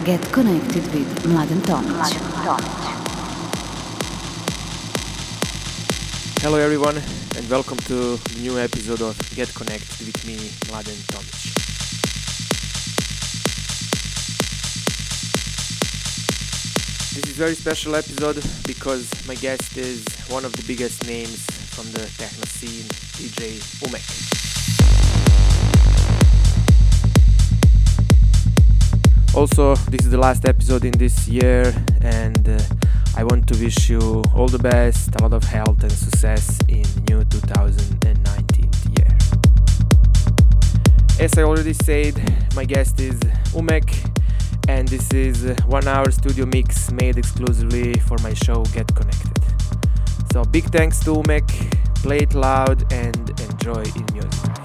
is Get Connected with Mladen Tomic. Hello everyone and welcome to the new episode of Get Connected with me, Mladen Tomic. This is a very special episode because my guest is one of the biggest names from the techno scene, DJ Umek. Also, this is the last episode in this year, and uh, I want to wish you all the best, a lot of health and success in new 2019 year. As I already said, my guest is Umek, and this is one hour studio mix made exclusively for my show Get Connected. So big thanks to Umek, play it loud and enjoy in music.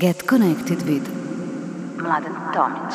Get connected with Mladen Tomic.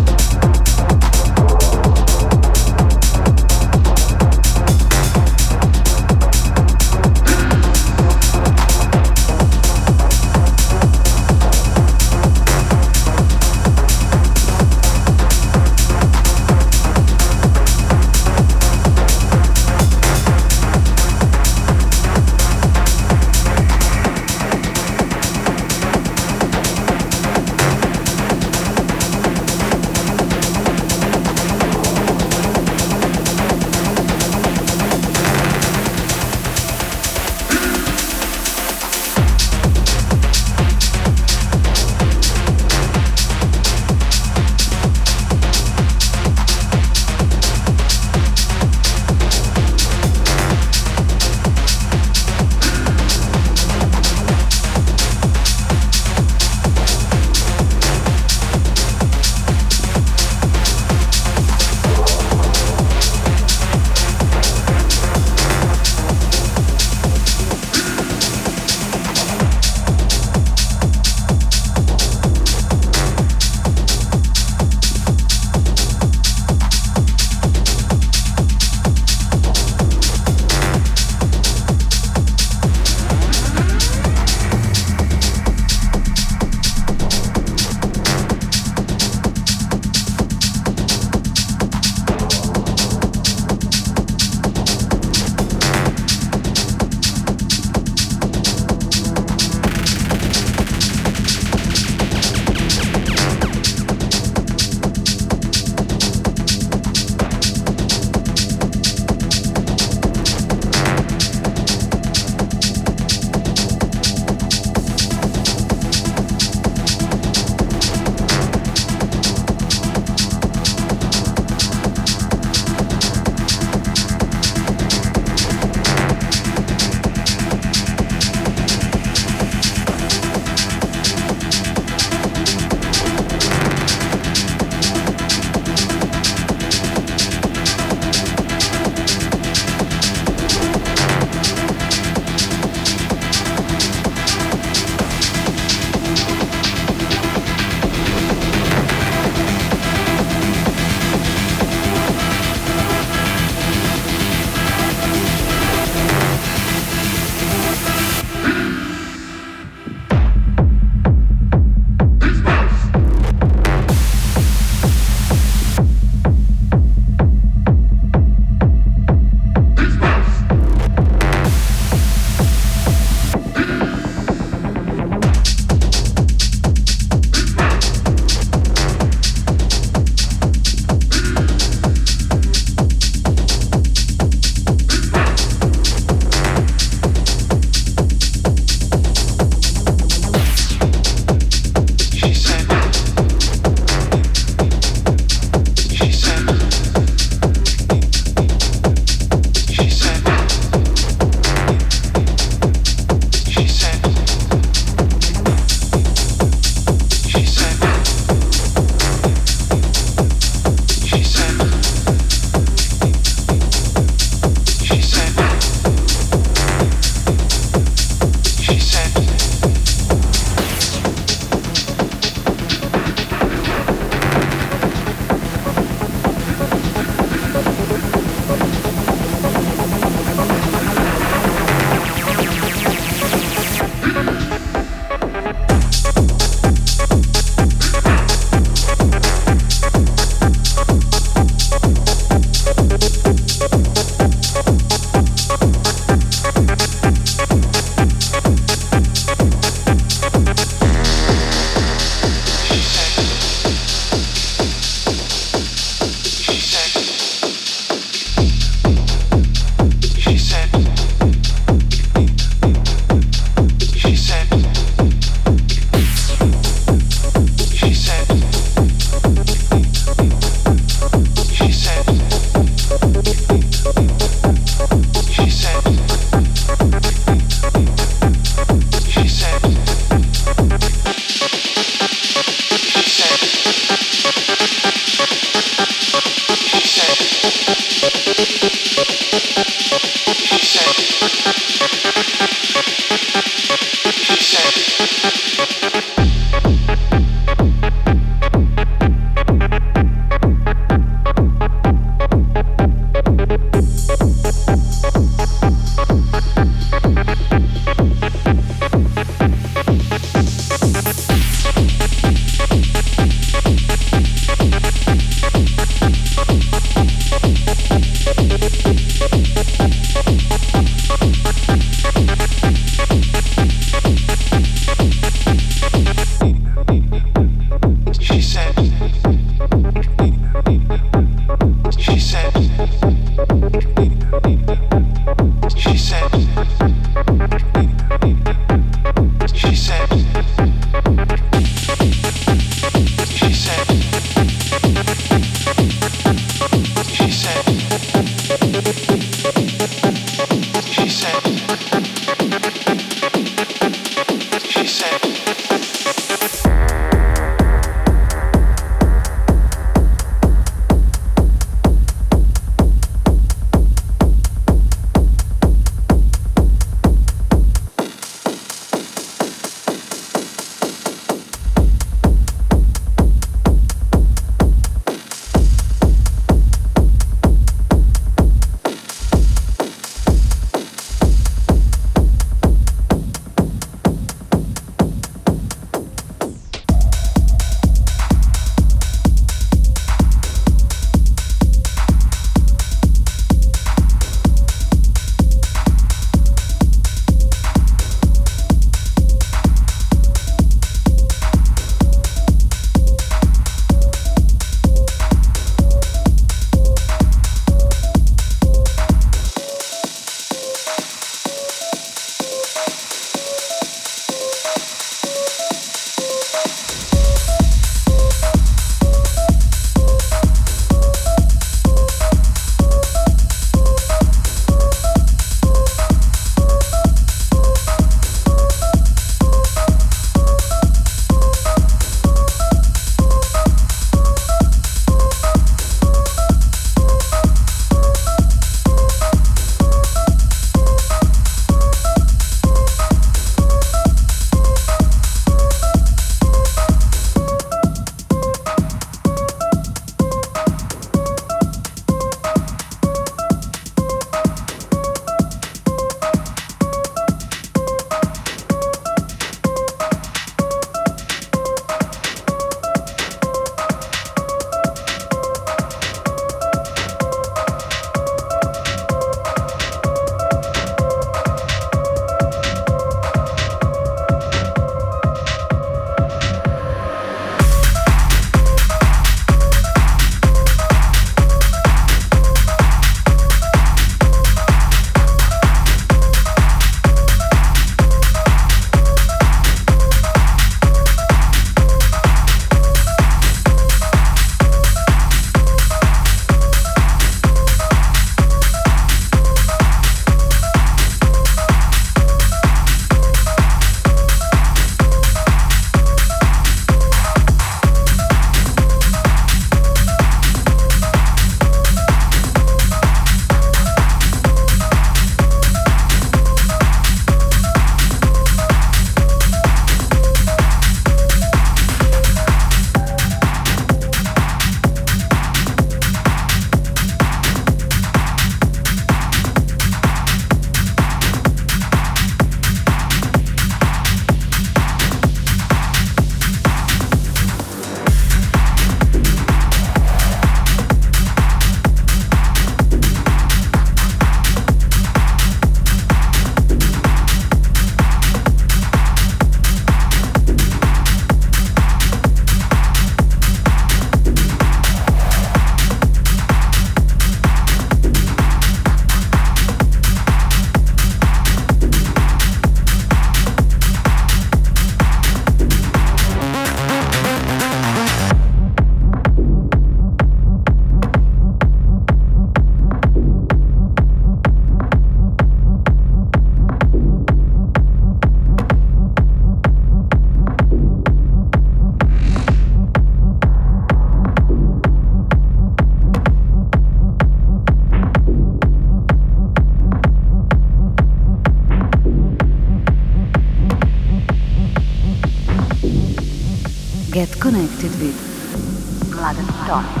Get connected with Mladen Tomic.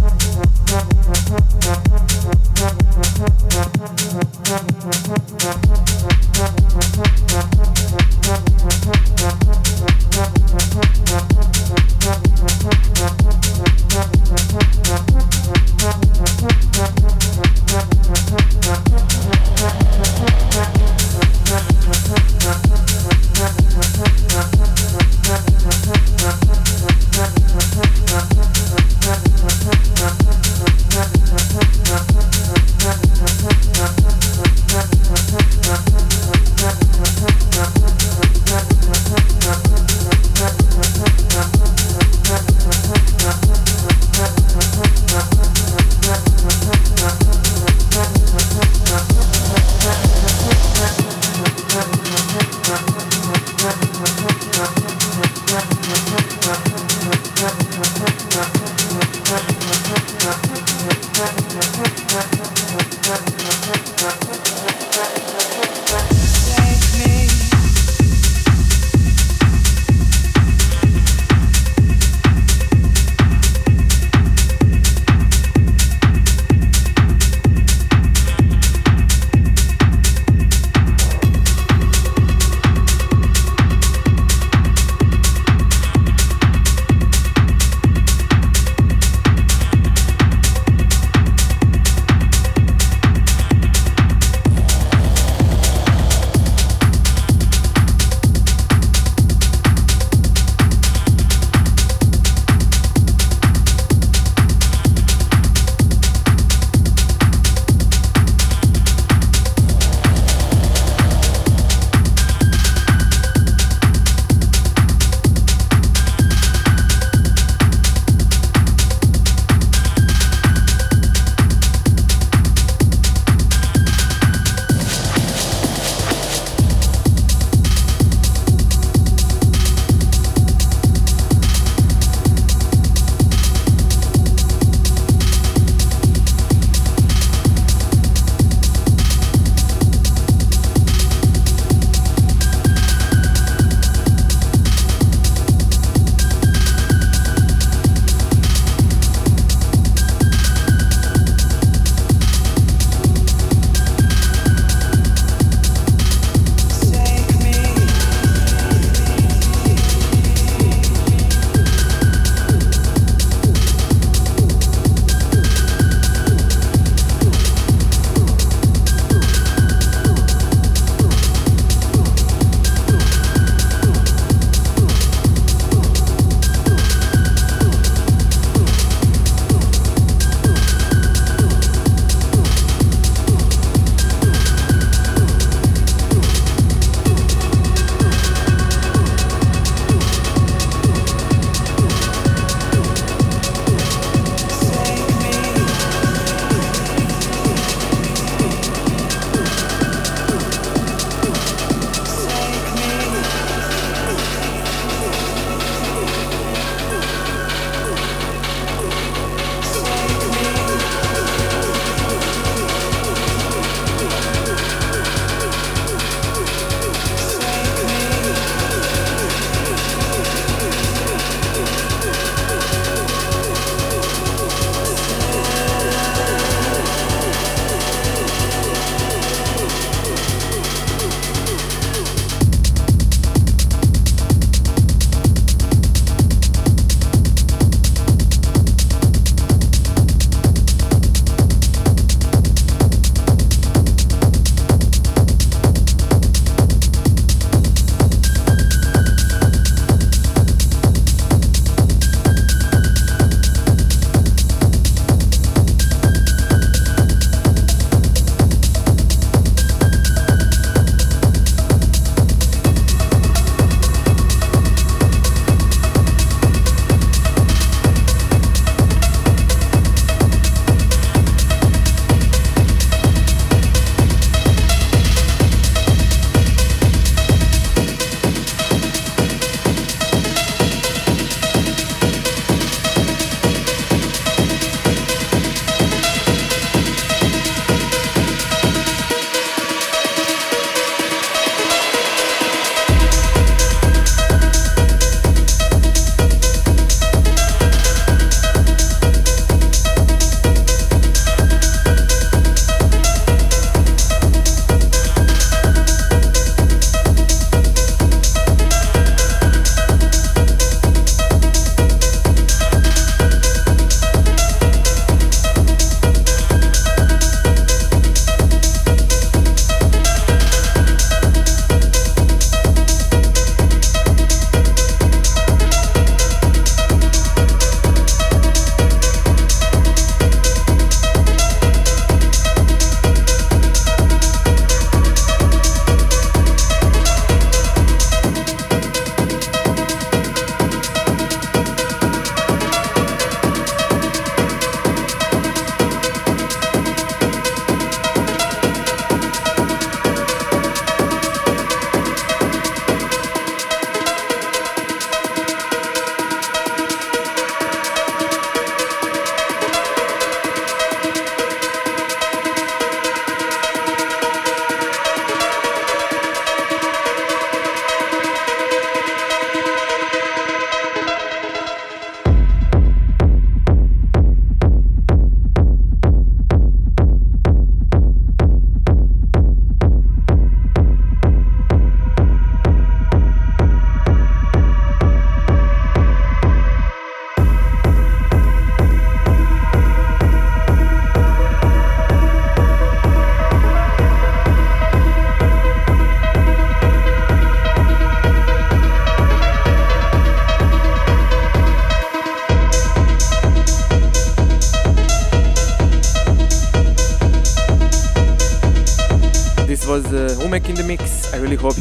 Thank you.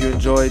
You enjoyed.